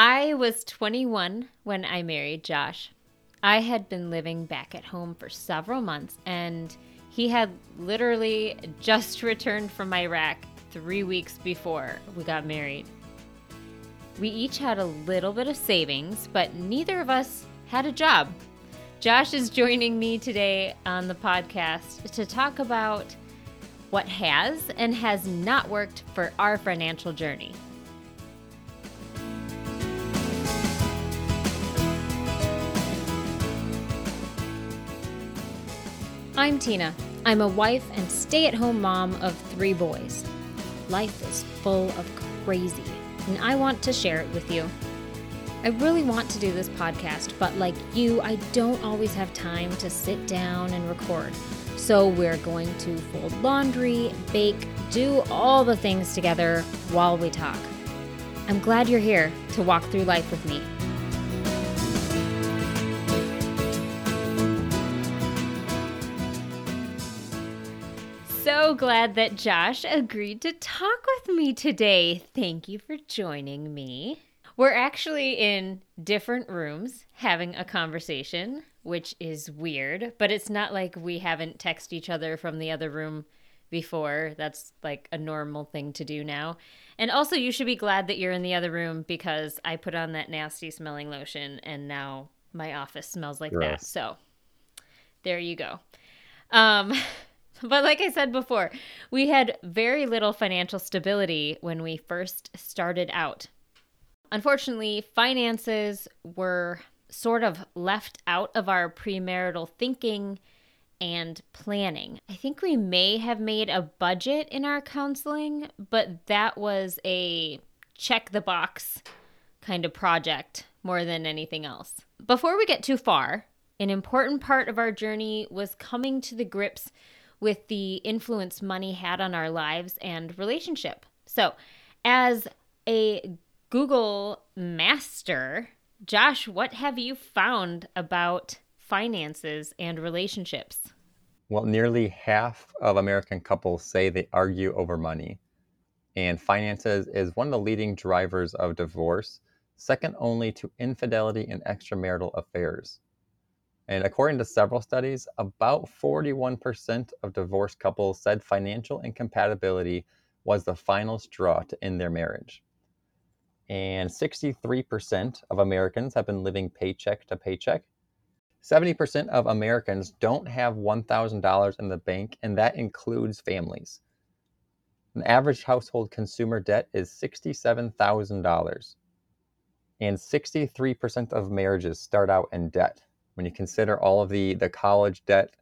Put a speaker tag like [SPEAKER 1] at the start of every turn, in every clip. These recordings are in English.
[SPEAKER 1] I was 21 when I married Josh. I had been living back at home for several months, and he had literally just returned from Iraq three weeks before we got married. We each had a little bit of savings, but neither of us had a job. Josh is joining me today on the podcast to talk about what has and has not worked for our financial journey. I'm Tina. I'm a wife and stay at home mom of three boys. Life is full of crazy, and I want to share it with you. I really want to do this podcast, but like you, I don't always have time to sit down and record. So we're going to fold laundry, bake, do all the things together while we talk. I'm glad you're here to walk through life with me. So glad that Josh agreed to talk with me today. Thank you for joining me. We're actually in different rooms having a conversation, which is weird, but it's not like we haven't texted each other from the other room before. That's like a normal thing to do now. And also, you should be glad that you're in the other room because I put on that nasty smelling lotion and now my office smells like Gross. that. So, there you go. Um, but like I said before, we had very little financial stability when we first started out. Unfortunately, finances were sort of left out of our premarital thinking and planning. I think we may have made a budget in our counseling, but that was a check the box kind of project more than anything else. Before we get too far, an important part of our journey was coming to the grips with the influence money had on our lives and relationship. So, as a Google master. Josh, what have you found about finances and relationships?
[SPEAKER 2] Well, nearly half of American couples say they argue over money. And finances is one of the leading drivers of divorce, second only to infidelity and extramarital affairs. And according to several studies, about 41% of divorced couples said financial incompatibility was the final straw to end their marriage and 63% of Americans have been living paycheck to paycheck. 70% of Americans don't have $1,000 in the bank, and that includes families. An average household consumer debt is $67,000. And 63% of marriages start out in debt. When you consider all of the, the college debt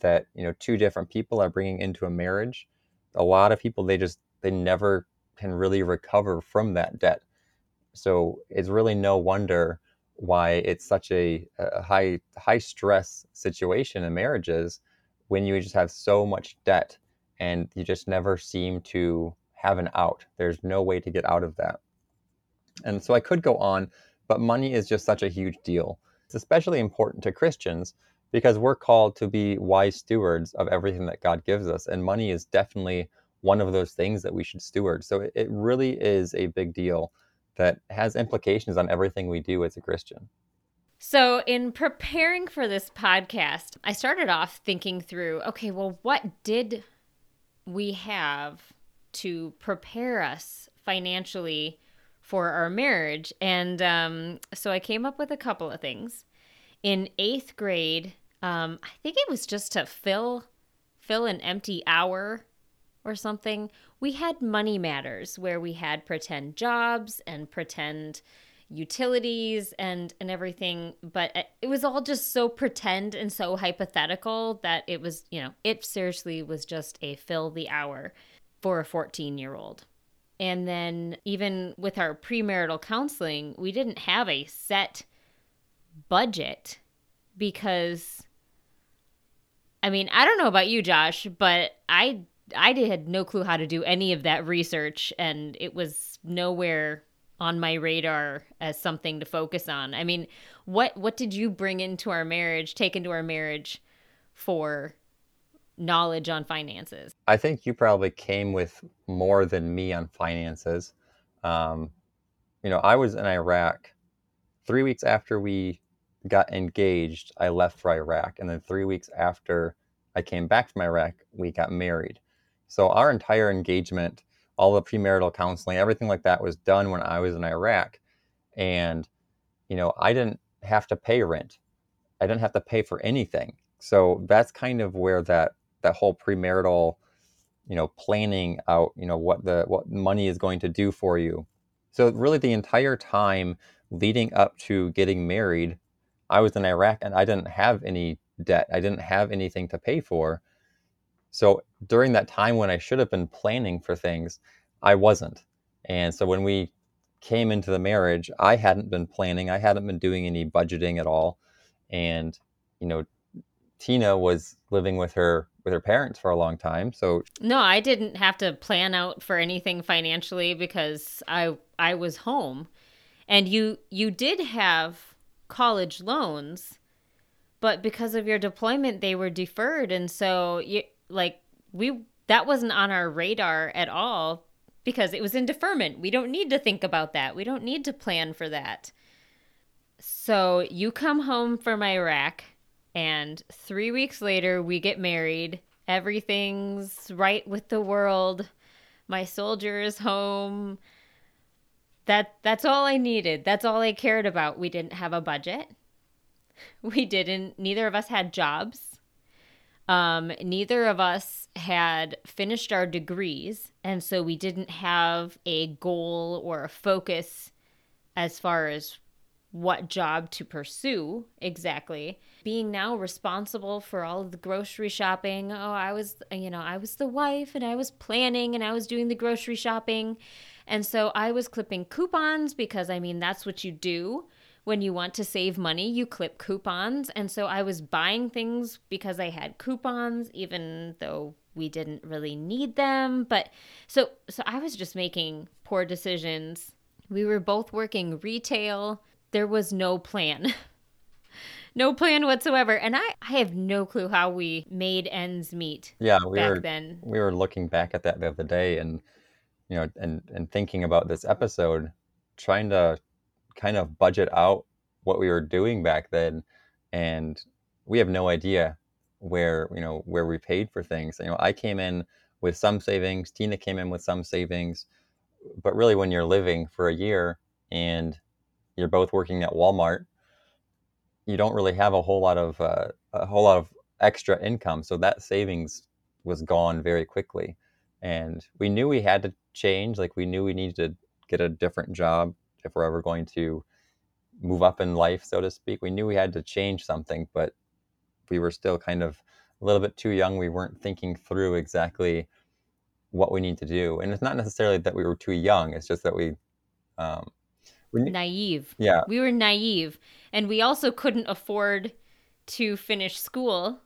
[SPEAKER 2] that you know two different people are bringing into a marriage, a lot of people they just they never can really recover from that debt. So it's really no wonder why it's such a, a high high stress situation in marriages when you just have so much debt and you just never seem to have an out. There's no way to get out of that. And so I could go on, but money is just such a huge deal. It's especially important to Christians because we're called to be wise stewards of everything that God gives us. And money is definitely one of those things that we should steward. So it, it really is a big deal that has implications on everything we do as a Christian.
[SPEAKER 1] So, in preparing for this podcast, I started off thinking through okay, well, what did we have to prepare us financially for our marriage? And um, so I came up with a couple of things. In eighth grade, um, I think it was just to fill fill an empty hour or something, we had money matters where we had pretend jobs and pretend utilities and and everything but it was all just so pretend and so hypothetical that it was you know it seriously was just a fill the hour for a 14 year old and then even with our premarital counseling we didn't have a set budget because I mean, I don't know about you, Josh, but I I had no clue how to do any of that research, and it was nowhere on my radar as something to focus on. I mean, what what did you bring into our marriage, take into our marriage for knowledge on finances?
[SPEAKER 2] I think you probably came with more than me on finances. Um, you know, I was in Iraq three weeks after we got engaged. I left for Iraq, and then three weeks after I came back from Iraq, we got married. So our entire engagement, all the premarital counseling, everything like that was done when I was in Iraq, and you know, I didn't have to pay rent. I didn't have to pay for anything. So that's kind of where that that whole premarital, you know, planning out, you know, what the what money is going to do for you. So really the entire time leading up to getting married, I was in Iraq and I didn't have any debt. I didn't have anything to pay for. So during that time when I should have been planning for things, I wasn't. And so when we came into the marriage, I hadn't been planning. I hadn't been doing any budgeting at all. And, you know, Tina was living with her with her parents for a long time. So
[SPEAKER 1] No, I didn't have to plan out for anything financially because I I was home. And you you did have college loans, but because of your deployment they were deferred and so you like we that wasn't on our radar at all because it was in deferment. We don't need to think about that. We don't need to plan for that. So you come home from Iraq, and three weeks later, we get married. Everything's right with the world. My soldier is home. That that's all I needed. That's all I cared about. We didn't have a budget. We didn't. Neither of us had jobs. Um, neither of us had finished our degrees, and so we didn't have a goal or a focus as far as what job to pursue exactly. Being now responsible for all the grocery shopping. Oh, I was, you know, I was the wife and I was planning and I was doing the grocery shopping. And so I was clipping coupons because I mean, that's what you do when you want to save money, you clip coupons. And so I was buying things because I had coupons, even though we didn't really need them. But so, so I was just making poor decisions. We were both working retail. There was no plan. no plan whatsoever. And I, I have no clue how we made ends meet.
[SPEAKER 2] Yeah, we
[SPEAKER 1] back
[SPEAKER 2] were
[SPEAKER 1] then.
[SPEAKER 2] we were looking back at that the other day and you know and and thinking about this episode, trying to kind of budget out what we were doing back then and we have no idea where you know where we paid for things you know i came in with some savings tina came in with some savings but really when you're living for a year and you're both working at walmart you don't really have a whole lot of uh, a whole lot of extra income so that savings was gone very quickly and we knew we had to change like we knew we needed to get a different job if we're ever going to move up in life, so to speak. We knew we had to change something, but we were still kind of a little bit too young. We weren't thinking through exactly what we need to do. And it's not necessarily that we were too young, it's just that we. Um,
[SPEAKER 1] naive.
[SPEAKER 2] Yeah.
[SPEAKER 1] We were naive. And we also couldn't afford to finish school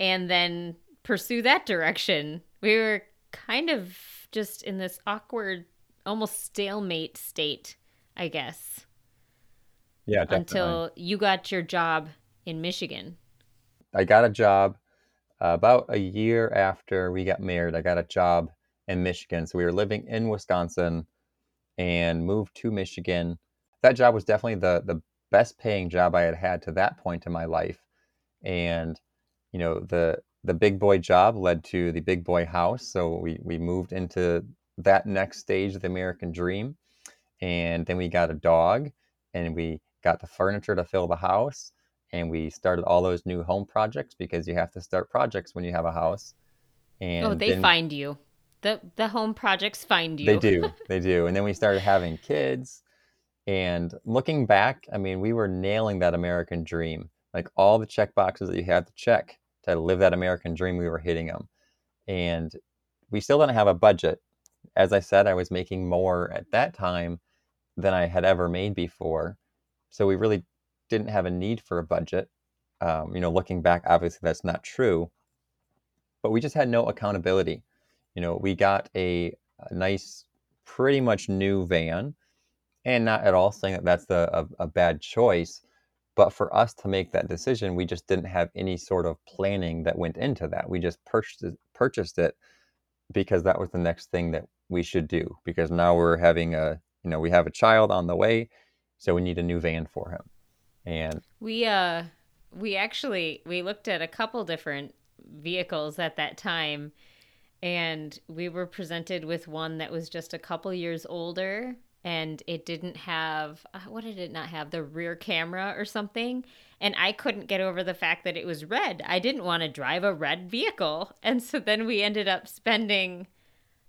[SPEAKER 1] and then pursue that direction. We were kind of just in this awkward, almost stalemate state, I guess.
[SPEAKER 2] Yeah, definitely.
[SPEAKER 1] Until you got your job in Michigan.
[SPEAKER 2] I got a job uh, about a year after we got married. I got a job in Michigan. So we were living in Wisconsin and moved to Michigan. That job was definitely the the best paying job I had had to that point in my life. And you know, the the big boy job led to the big boy house. So we we moved into that next stage of the American dream. And then we got a dog and we got the furniture to fill the house and we started all those new home projects because you have to start projects when you have a house. Oh, and
[SPEAKER 1] oh, they
[SPEAKER 2] then-
[SPEAKER 1] find you. The the home projects find you.
[SPEAKER 2] They do. They do. And then we started having kids. And looking back, I mean, we were nailing that American dream. Like all the check boxes that you had to check to live that American dream, we were hitting them. And we still didn't have a budget. As I said, I was making more at that time than I had ever made before. So we really didn't have a need for a budget. Um, you know, looking back, obviously that's not true. But we just had no accountability you know, we got a, a nice, pretty much new van, and not at all saying that that's a, a, bad choice. But for us to make that decision, we just didn't have any sort of planning that went into that. We just purchased purchased it because that was the next thing that we should do. Because now we're having a you know, we have a child on the way, so we need a new van for him. And
[SPEAKER 1] we uh we actually we looked at a couple different vehicles at that time and we were presented with one that was just a couple years older and it didn't have uh, what did it not have? The rear camera or something. And i couldn't get over the fact that it was red. I didn't want to drive a red vehicle. And so then we ended up spending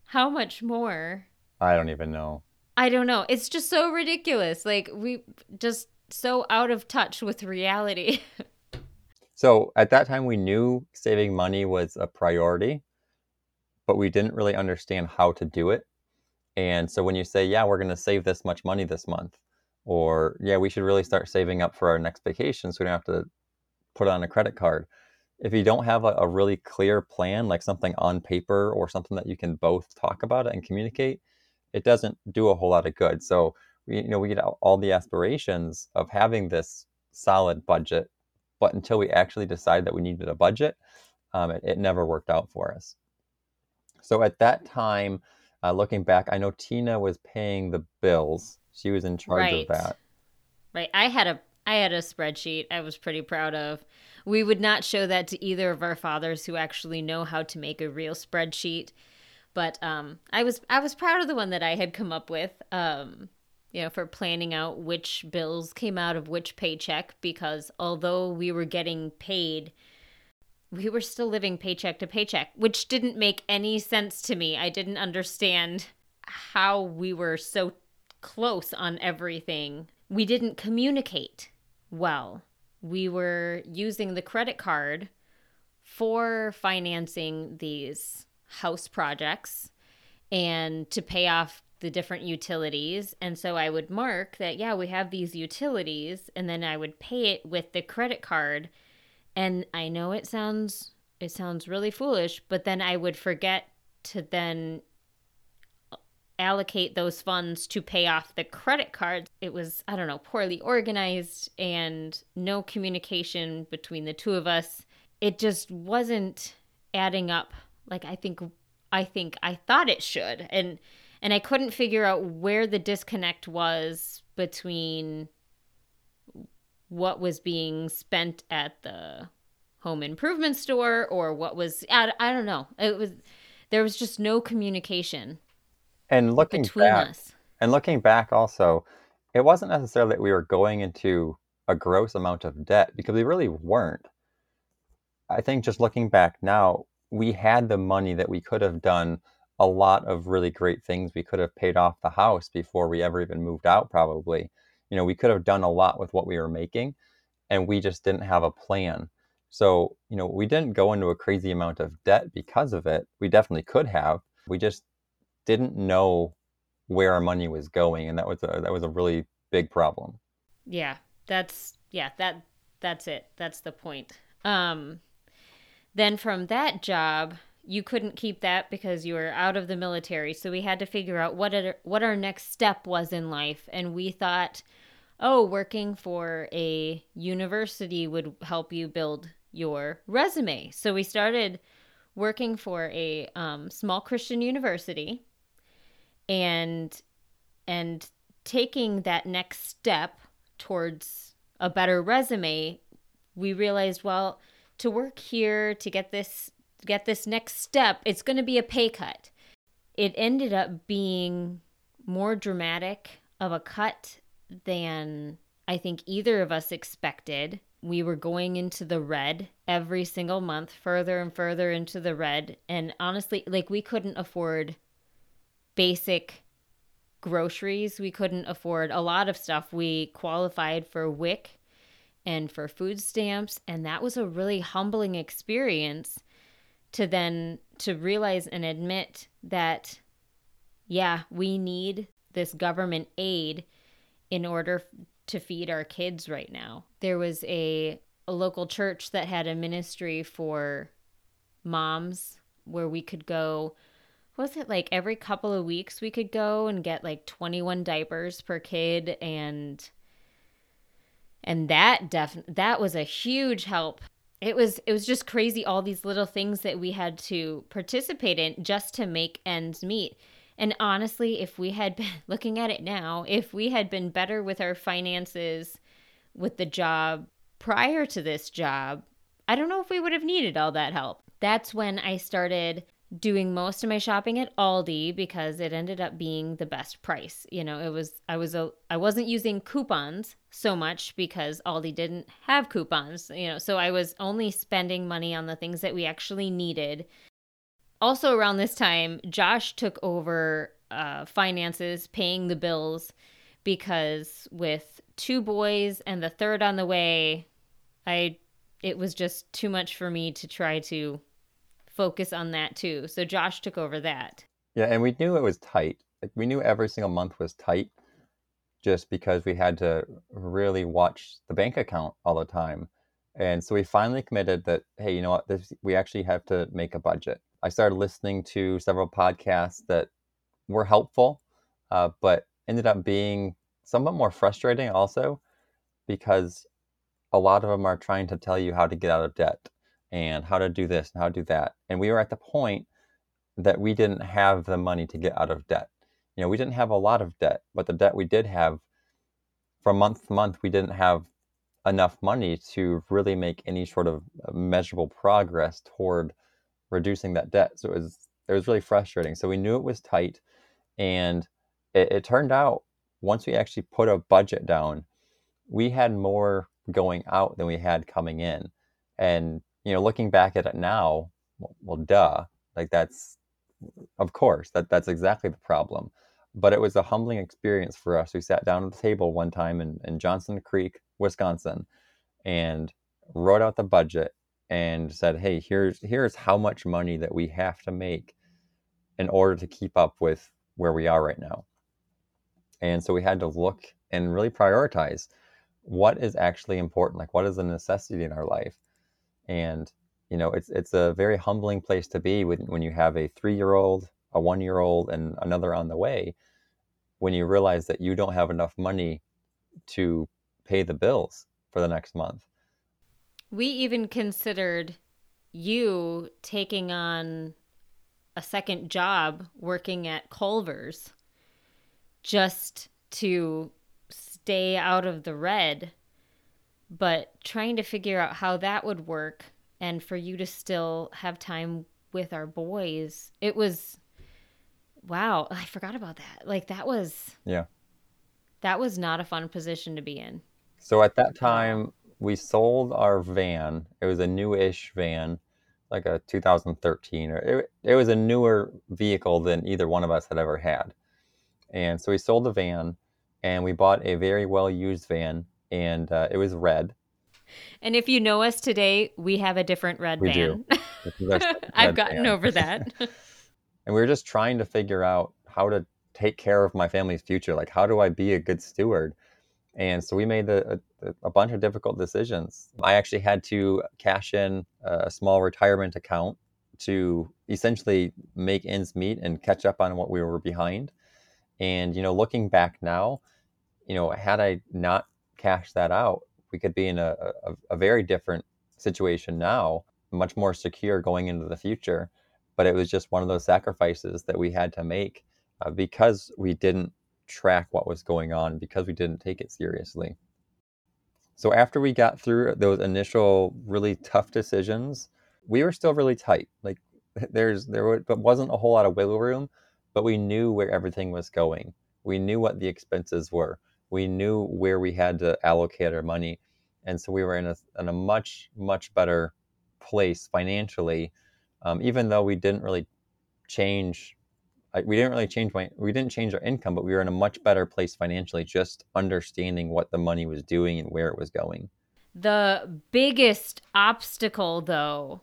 [SPEAKER 1] how much more?
[SPEAKER 2] I don't even know.
[SPEAKER 1] I don't know. It's just so ridiculous. Like we just so out of touch with reality.
[SPEAKER 2] So at that time we knew saving money was a priority but we didn't really understand how to do it and so when you say, yeah, we're going to save this much money this month, or yeah, we should really start saving up for our next vacation so we don't have to put on a credit card. If you don't have a, a really clear plan, like something on paper or something that you can both talk about and communicate, it doesn't do a whole lot of good. So we, you know, we get all the aspirations of having this solid budget, but until we actually decide that we needed a budget, um, it, it never worked out for us. So at that time, uh, looking back, I know Tina was paying the bills. She was in charge right. of that.
[SPEAKER 1] Right. I had a I had a spreadsheet I was pretty proud of. We would not show that to either of our fathers who actually know how to make a real spreadsheet. But um, I was I was proud of the one that I had come up with. Um, you know, for planning out which bills came out of which paycheck because although we were getting paid we were still living paycheck to paycheck, which didn't make any sense to me. I didn't understand how we were so close on everything. We didn't communicate well. We were using the credit card for financing these house projects and to pay off the different utilities. And so I would mark that, yeah, we have these utilities, and then I would pay it with the credit card and I know it sounds it sounds really foolish, but then I would forget to then allocate those funds to pay off the credit cards. It was, I don't know, poorly organized and no communication between the two of us. It just wasn't adding up like I think I think I thought it should. And and I couldn't figure out where the disconnect was between what was being spent at the home improvement store or what was I, I don't know. It was there was just no communication
[SPEAKER 2] and looking between back, us. And looking back also, it wasn't necessarily that we were going into a gross amount of debt because we really weren't. I think just looking back now, we had the money that we could have done a lot of really great things. We could have paid off the house before we ever even moved out, probably you know we could have done a lot with what we were making and we just didn't have a plan. So you know we didn't go into a crazy amount of debt because of it. We definitely could have. We just didn't know where our money was going and that was a that was a really big problem.
[SPEAKER 1] Yeah that's yeah that that's it. That's the point. Um then from that job you couldn't keep that because you were out of the military so we had to figure out what it, what our next step was in life and we thought oh, working for a university would help you build your resume. So we started working for a um, small Christian university and and taking that next step towards a better resume we realized well to work here to get this get this next step it's going to be a pay cut it ended up being more dramatic of a cut than I think either of us expected. We were going into the red every single month, further and further into the red. And honestly, like we couldn't afford basic groceries. We couldn't afford a lot of stuff. We qualified for WIC and for food stamps. And that was a really humbling experience to then to realize and admit that, yeah, we need this government aid in order to feed our kids right now. There was a, a local church that had a ministry for moms where we could go was it like every couple of weeks we could go and get like 21 diapers per kid and and that def that was a huge help it was it was just crazy all these little things that we had to participate in just to make ends meet And honestly, if we had been looking at it now, if we had been better with our finances with the job prior to this job, I don't know if we would have needed all that help. That's when I started doing most of my shopping at Aldi because it ended up being the best price. You know, it was I was a I wasn't using coupons so much because Aldi didn't have coupons, you know, so I was only spending money on the things that we actually needed. Also around this time, Josh took over uh, finances, paying the bills because with two boys and the third on the way, I it was just too much for me to try to focus on that too. So Josh took over that.
[SPEAKER 2] Yeah, and we knew it was tight. Like we knew every single month was tight just because we had to really watch the bank account all the time. And so we finally committed that hey, you know what, this, we actually have to make a budget. I started listening to several podcasts that were helpful, uh, but ended up being somewhat more frustrating also because a lot of them are trying to tell you how to get out of debt and how to do this and how to do that. And we were at the point that we didn't have the money to get out of debt. You know, we didn't have a lot of debt, but the debt we did have from month to month, we didn't have enough money to really make any sort of uh, measurable progress toward reducing that debt. So it was it was really frustrating. So we knew it was tight, and it, it turned out once we actually put a budget down, we had more going out than we had coming in, and you know, looking back at it now, well, duh, like that's, of course, that that's exactly the problem. But it was a humbling experience for us. We sat down at the table one time in, in Johnson Creek, Wisconsin, and wrote out the budget and said, "Hey, here's here's how much money that we have to make in order to keep up with where we are right now." And so we had to look and really prioritize what is actually important, like what is a necessity in our life and you know it's it's a very humbling place to be when, when you have a three year old a one year old and another on the way when you realize that you don't have enough money to pay the bills for the next month
[SPEAKER 1] we even considered you taking on a second job working at culver's just to stay out of the red but trying to figure out how that would work and for you to still have time with our boys. It was wow i forgot about that. Like that was
[SPEAKER 2] yeah.
[SPEAKER 1] that was not a fun position to be in.
[SPEAKER 2] So at that time we sold our van it was a newish van like a 2013 or it, it was a newer vehicle than either one of us had ever had and so we sold the van and we bought a very well used van and uh, it was red.
[SPEAKER 1] And if you know us today, we have a different red
[SPEAKER 2] we
[SPEAKER 1] van. I've gotten van. over that.
[SPEAKER 2] and we were just trying to figure out how to take care of my family's future. Like, how do I be a good steward? And so we made a, a, bunch of difficult decisions. I actually had to cash in a small retirement account to essentially make ends meet and catch up on what we were behind. And, you know, looking back now, you know, had I not cashed that out, we could be in a, a, a very different situation now, much more secure going into the future. But it was just one of those sacrifices that we had to make uh, because we didn't track what was going on, because we didn't take it seriously. So after we got through those initial really tough decisions, we were still really tight. Like there's there wasn't a whole lot of wiggle room, but we knew where everything was going. We knew what the expenses were we knew where we had to allocate our money and so we were in a, in a much much better place financially um, even though we didn't really change we didn't really change my we didn't change our income but we were in a much better place financially just understanding what the money was doing and where it was going
[SPEAKER 1] the biggest obstacle though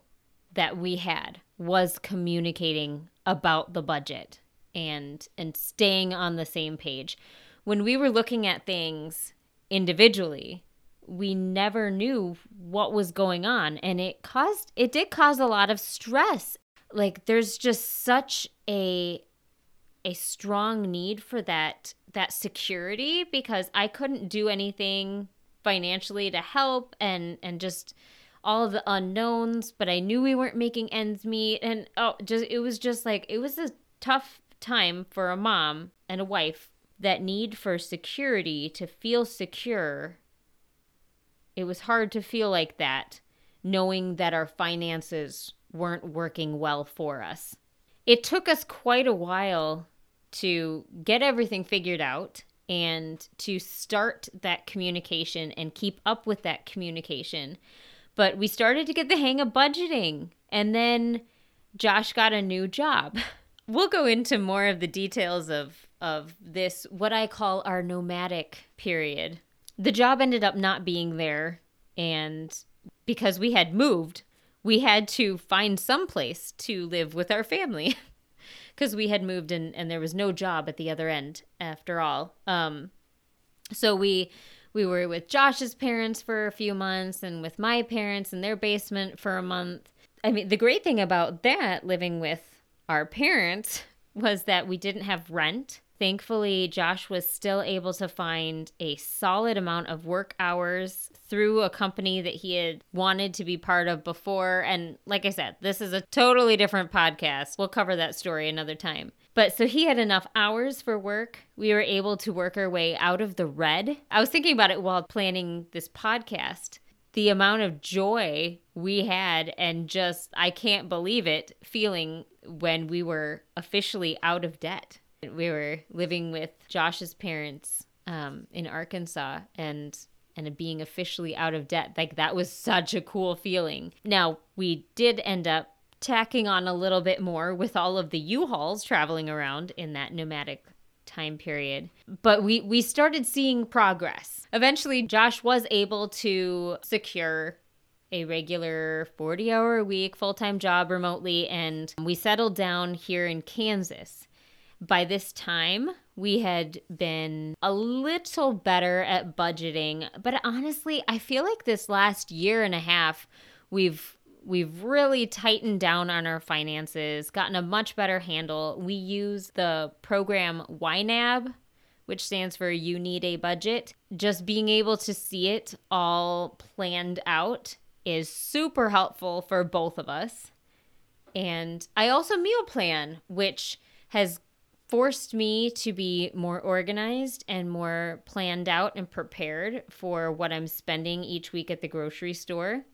[SPEAKER 1] that we had was communicating about the budget and and staying on the same page when we were looking at things individually, we never knew what was going on and it caused it did cause a lot of stress. Like there's just such a a strong need for that that security because I couldn't do anything financially to help and and just all the unknowns, but I knew we weren't making ends meet and oh just it was just like it was a tough time for a mom and a wife, that need for security to feel secure, it was hard to feel like that, knowing that our finances weren't working well for us. It took us quite a while to get everything figured out and to start that communication and keep up with that communication. But we started to get the hang of budgeting, and then Josh got a new job. We'll go into more of the details of of this what I call our nomadic period. The job ended up not being there and because we had moved, we had to find some place to live with our family. because we had moved and, and there was no job at the other end after all. Um, so we we were with Josh's parents for a few months and with my parents in their basement for a month. I mean, the great thing about that living with our parents was that we didn't have rent Thankfully, Josh was still able to find a solid amount of work hours through a company that he had wanted to be part of before. And like I said, this is a totally different podcast. We'll cover that story another time. But so he had enough hours for work. We were able to work our way out of the red. I was thinking about it while planning this podcast. The amount of joy we had, and just, I can't believe it, feeling when we were officially out of debt. We were living with Josh's parents um, in Arkansas and and being officially out of debt. Like that was such a cool feeling. Now, we did end up tacking on a little bit more with all of the U-Hauls traveling around in that nomadic time period. But we we started seeing progress. Eventually Josh was able to secure a regular 40 hour a week full time job remotely, and we settled down here in Kansas. By this time, we had been a little better at budgeting, but honestly, I feel like this last year and a half, we've we've really tightened down on our finances, gotten a much better handle. We use the program YNAB, which stands for You Need a Budget. Just being able to see it all planned out is super helpful for both of us. And I also meal plan, which has forced me to be more organized and more planned out and prepared for what I'm spending each week at the grocery store.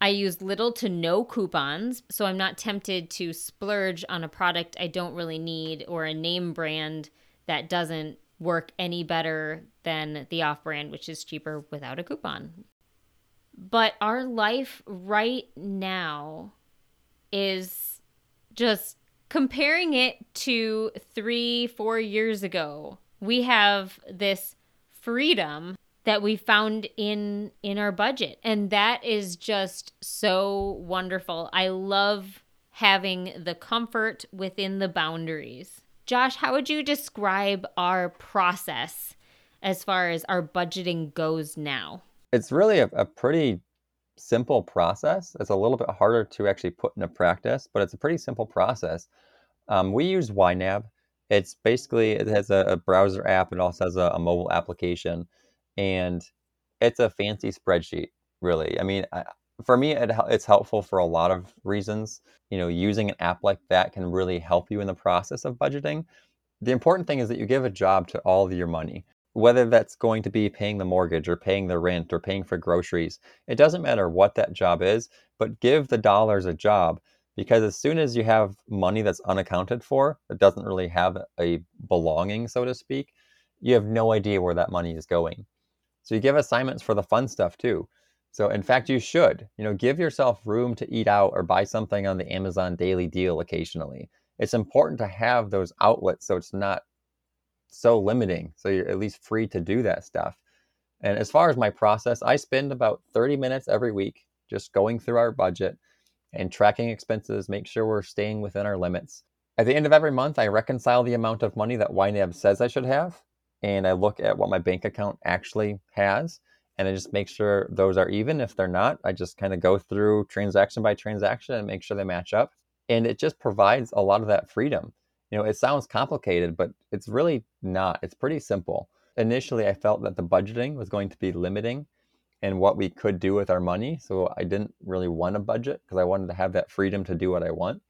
[SPEAKER 1] I use little to no coupons, so I'm not tempted to splurge on a product I don't really need or a name brand that doesn't work any better than the off brand, which is cheaper without a coupon. But our life right now is just comparing it to three, four years ago, we have this freedom that we found in in our budget. And that is just so wonderful. I love having the comfort within the boundaries. Josh how would you describe our process as far as our budgeting goes now?
[SPEAKER 2] It's really a, a pretty simple process. It's a little bit harder to actually put into practice, but it's a pretty simple process. Um, we use YNAB. It's basically it has a, a browser app. It also has a, a, mobile application, and it's a fancy spreadsheet. Really, I mean, I, for me, it, it's helpful for a lot of reasons. You know, using an app like that can really help you in the process of budgeting. The important thing is that you give a job to all of your money whether that's going to be paying the mortgage or paying the rent or paying for groceries. It doesn't matter what that job is, but give the dollars a job because as soon as you have money that's unaccounted for, that doesn't really have a belonging, so to speak, you have no idea where that money is going. So you give assignments for the fun stuff too. So in fact, you should, you know, give yourself room to eat out or buy something on the Amazon daily deal occasionally. It's important to have those outlets so it's not so limiting. So you're at least free to do that stuff. And as far as my process, I spend about 30 minutes every week just going through our budget and tracking expenses, make sure we're staying within our limits. At the end of every month, I reconcile the amount of money that YNAB says I should have, and I look at what my bank account actually has, and I just make sure those are even. If they're not, I just kind of go through transaction by transaction and make sure they match up. And it just provides a lot of that freedom. You know, it sounds complicated, but it's really not. It's pretty simple. Initially, I felt that the budgeting was going to be limiting and what we could do with our money. So I didn't really want a budget because I wanted to have that freedom to do what I want.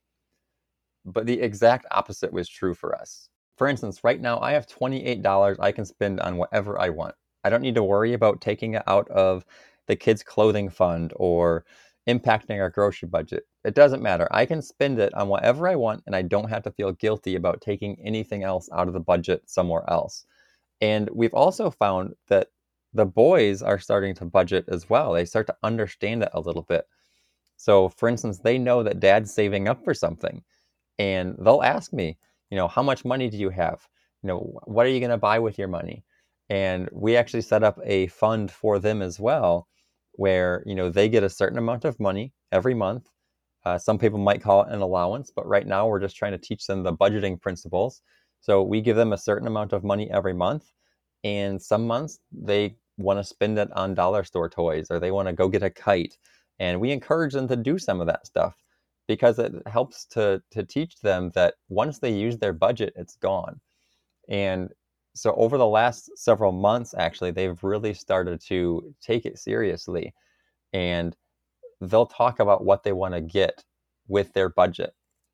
[SPEAKER 2] but the exact opposite was true for us. For instance, right now I have $28 I can spend on whatever I want. I don't need to worry about taking it out of the kids' clothing fund or impacting our grocery budget. It doesn't matter. I can spend it on whatever I want and I don't have to feel guilty about taking anything else out of the budget somewhere else. And we've also found that the boys are starting to budget as well. They start to understand it a little bit. So, for instance, they know that dad's saving up for something and they'll ask me, you know, how much money do you have? You know, what are you going to buy with your money? And we actually set up a fund for them as well where, you know, they get a certain amount of money every month. Uh, some people might call it an allowance, but right now we're just trying to teach them the budgeting principles. So we give them a certain amount of money every month. And some months they want to spend it on dollar store toys or they want to go get a kite. And we encourage them to do some of that stuff because it helps to to teach them that once they use their budget, it's gone. And so over the last several months, actually, they've really started to take it seriously, and they'll talk about what they want to get with their budget,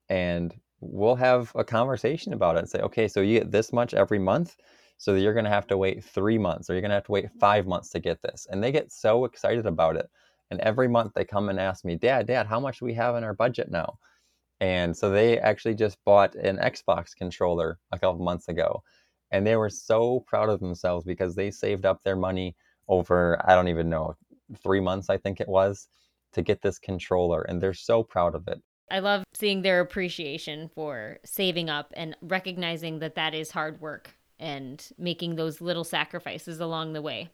[SPEAKER 2] and we'll have a conversation about it and say, okay, so you get this much every month. So you're going to have to wait three months or you're going to have to wait mm-hmm. five months to get this. And they get so excited about it and every month they come and ask me, Dad, Dad, how much do we have in our budget now? And so they actually just bought an Xbox controller a couple months ago. And they were so proud of themselves because they saved up their money over, I don't even know, three months, I think it was, to get this controller. And they're so proud of it.
[SPEAKER 1] I love seeing their appreciation for saving up and recognizing that that is hard work and making those little sacrifices along the way.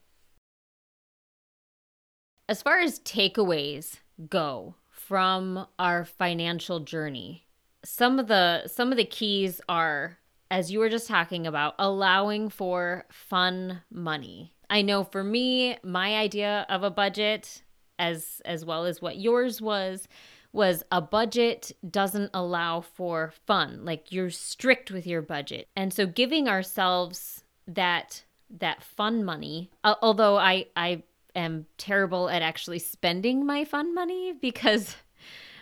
[SPEAKER 1] As far as takeaways go from our financial journey, some of the some of the keys are as you were just talking about allowing for fun money. I know for me, my idea of a budget as as well as what yours was was a budget doesn't allow for fun. Like you're strict with your budget. And so giving ourselves that that fun money, uh, although I I am terrible at actually spending my fun money because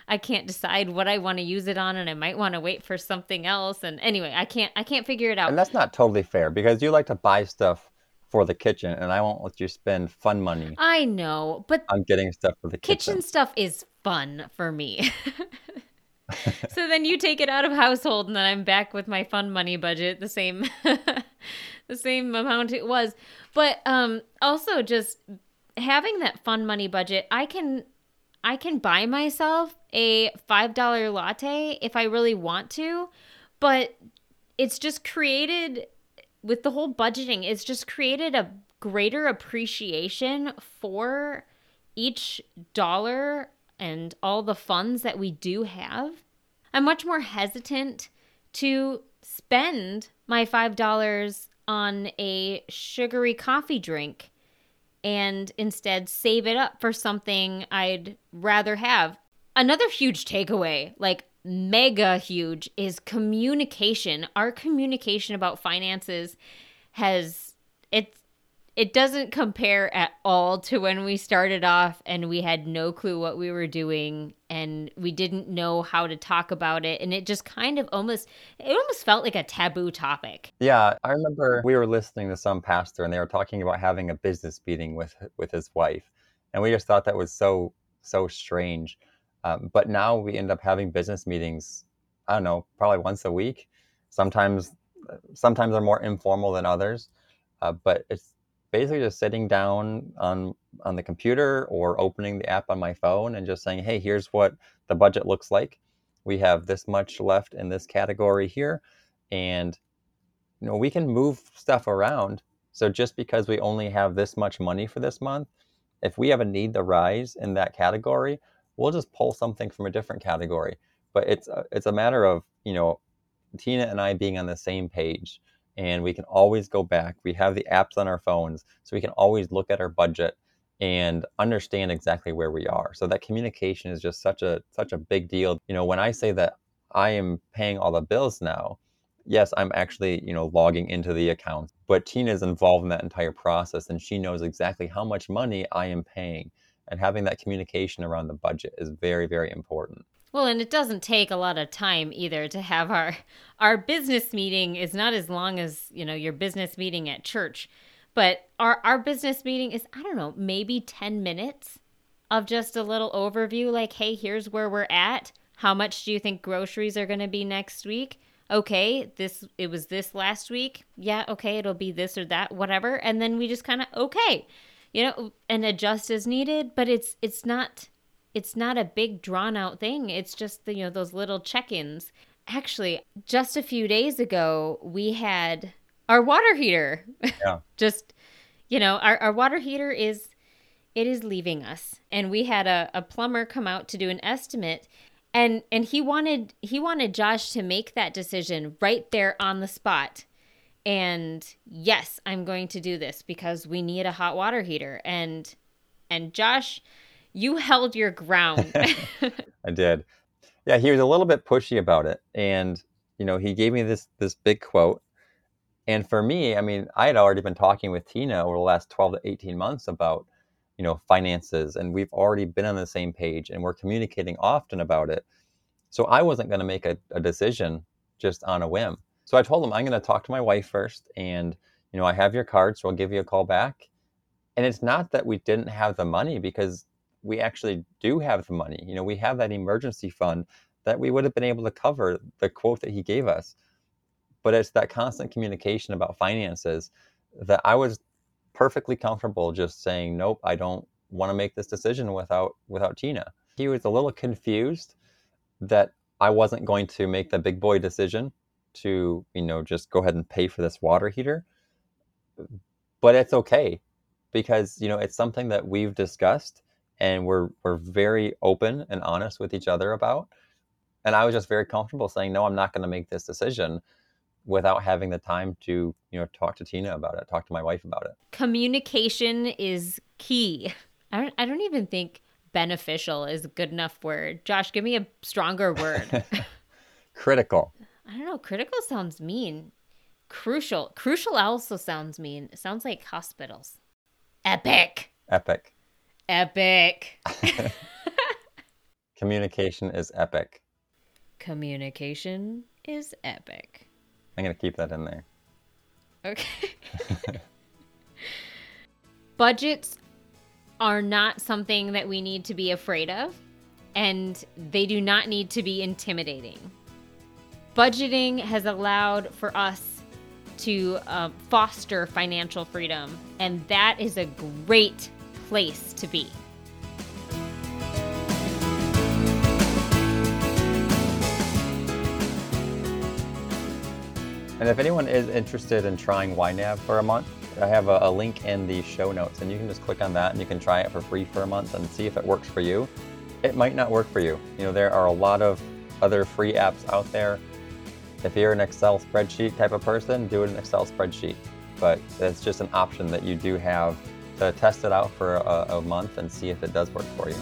[SPEAKER 1] I can't decide what I want to use it on and I might want to wait for something else and anyway, I can't I can't figure it out.
[SPEAKER 2] And that's not totally fair because you like to buy stuff for the kitchen and I won't let you spend fun money.
[SPEAKER 1] I know, but
[SPEAKER 2] I'm getting stuff for the
[SPEAKER 1] kitchen.
[SPEAKER 2] Kitchen
[SPEAKER 1] stuff is fun for me. so then you take it out of household and then I'm back with my fun money budget the same the same amount it was. But um also just having that fun money budget, I can I can buy myself a $5 latte if I really want to, but it's just created with the whole budgeting, it's just created a greater appreciation for each dollar and all the funds that we do have. I'm much more hesitant to spend my $5 on a sugary coffee drink and instead save it up for something I'd rather have. Another huge takeaway, like mega huge, is communication. Our communication about finances has it's it doesn't compare at all to when we started off and we had no clue what we were doing and we didn't know how to talk about it and it just kind of almost it almost felt like a taboo topic.
[SPEAKER 2] Yeah, I remember we were listening to some pastor and they were talking about having a business meeting with with his wife and we just thought that was so so strange. Um, but now we end up having business meetings I don't know, probably once a week. Sometimes sometimes they're more informal than others. Uh, but it's basically just sitting down on on the computer or opening the app on my phone and just saying, "Hey, here's what the budget looks like. We have this much left in this category here, and you know we can move stuff around. So just because we only have this much money for this month, if we have a need to rise in that category, we'll just pull something from a different category. But it's a, it's a matter of you know Tina and I being on the same page and we can always go back. We have the apps on our phones, so we can always look at our budget and understand exactly where we are. So that communication is just such a such a big deal. You know, when I say that I am paying all the bills now, yes, I'm actually, you know, logging into the account, but Tina is involved in that entire process and she knows exactly how much money I am paying. And having that communication around the budget is very, very important.
[SPEAKER 1] Well, and it doesn't take a lot of time either to have our our business meeting is not as long as, you know, your business meeting at church. But our our business meeting is I don't know, maybe 10 minutes of just a little overview like, "Hey, here's where we're at. How much do you think groceries are going to be next week?" Okay, this it was this last week. Yeah, okay, it'll be this or that, whatever. And then we just kind of okay, you know, and adjust as needed, but it's it's not it's not a big drawn out thing. It's just the, you know those little check-ins. Actually, just a few days ago, we had our water heater.
[SPEAKER 2] Yeah.
[SPEAKER 1] just you know, our, our water heater is it is leaving us. And we had a, a plumber come out to do an estimate and and he wanted he wanted Josh to make that decision right there on the spot. And yes, I'm going to do this because we need a hot water heater. And and Josh, you held your ground.
[SPEAKER 2] I did. Yeah, he was a little bit pushy about it, and you know, he gave me this this big quote. And for me, I mean, I had already been talking with Tina over the last 12 to 18 months about, you know, finances, and we've already been on the same page, and we're communicating often about it. So I wasn't going to make a, a decision just on a whim. So I told him I'm going to talk to my wife first, and you know, I have your card, so I'll give you a call back. And it's not that we didn't have the money because we actually do have the money. You know, we have that emergency fund that we would have been able to cover the quote that he gave us. But it's that constant communication about finances that I was perfectly comfortable just saying, nope, I don't want to make this decision without without Tina. He was a little confused that I wasn't going to make the big boy decision to, you know, just go ahead and pay for this water heater. But it's okay because, you know, it's something that we've discussed and we're we're very open and honest with each other about. And I was just very comfortable saying, no, I'm not going to make this decision without having the time to, you know, talk to Tina about it, talk to my wife about it.
[SPEAKER 1] Communication is key. I don't I don't even think beneficial is a good enough word. Josh, give me a stronger word.
[SPEAKER 2] critical.
[SPEAKER 1] I don't know. Critical sounds mean. Crucial. Crucial also sounds mean. It sounds like hospitals. Epic.
[SPEAKER 2] Epic.
[SPEAKER 1] Epic.
[SPEAKER 2] Communication is epic.
[SPEAKER 1] Communication is epic.
[SPEAKER 2] I'm going to keep that in there.
[SPEAKER 1] Okay. Budgets are not something that we need to be afraid of, and they do not need to be intimidating. Budgeting has allowed for us to uh, foster financial freedom, and that is a great place to be.
[SPEAKER 2] And if anyone is interested in trying YNAB for a month, I have a, a, link in the show notes, and you can just click on that and you can try it for free for a month and see if it works for you. It might not work for you. You know, there are a lot of other free apps out there. If you're an Excel spreadsheet type of person, do it in Excel spreadsheet. But it's just an option that you do have Uh, test it out for a, a month and see if it does work for you.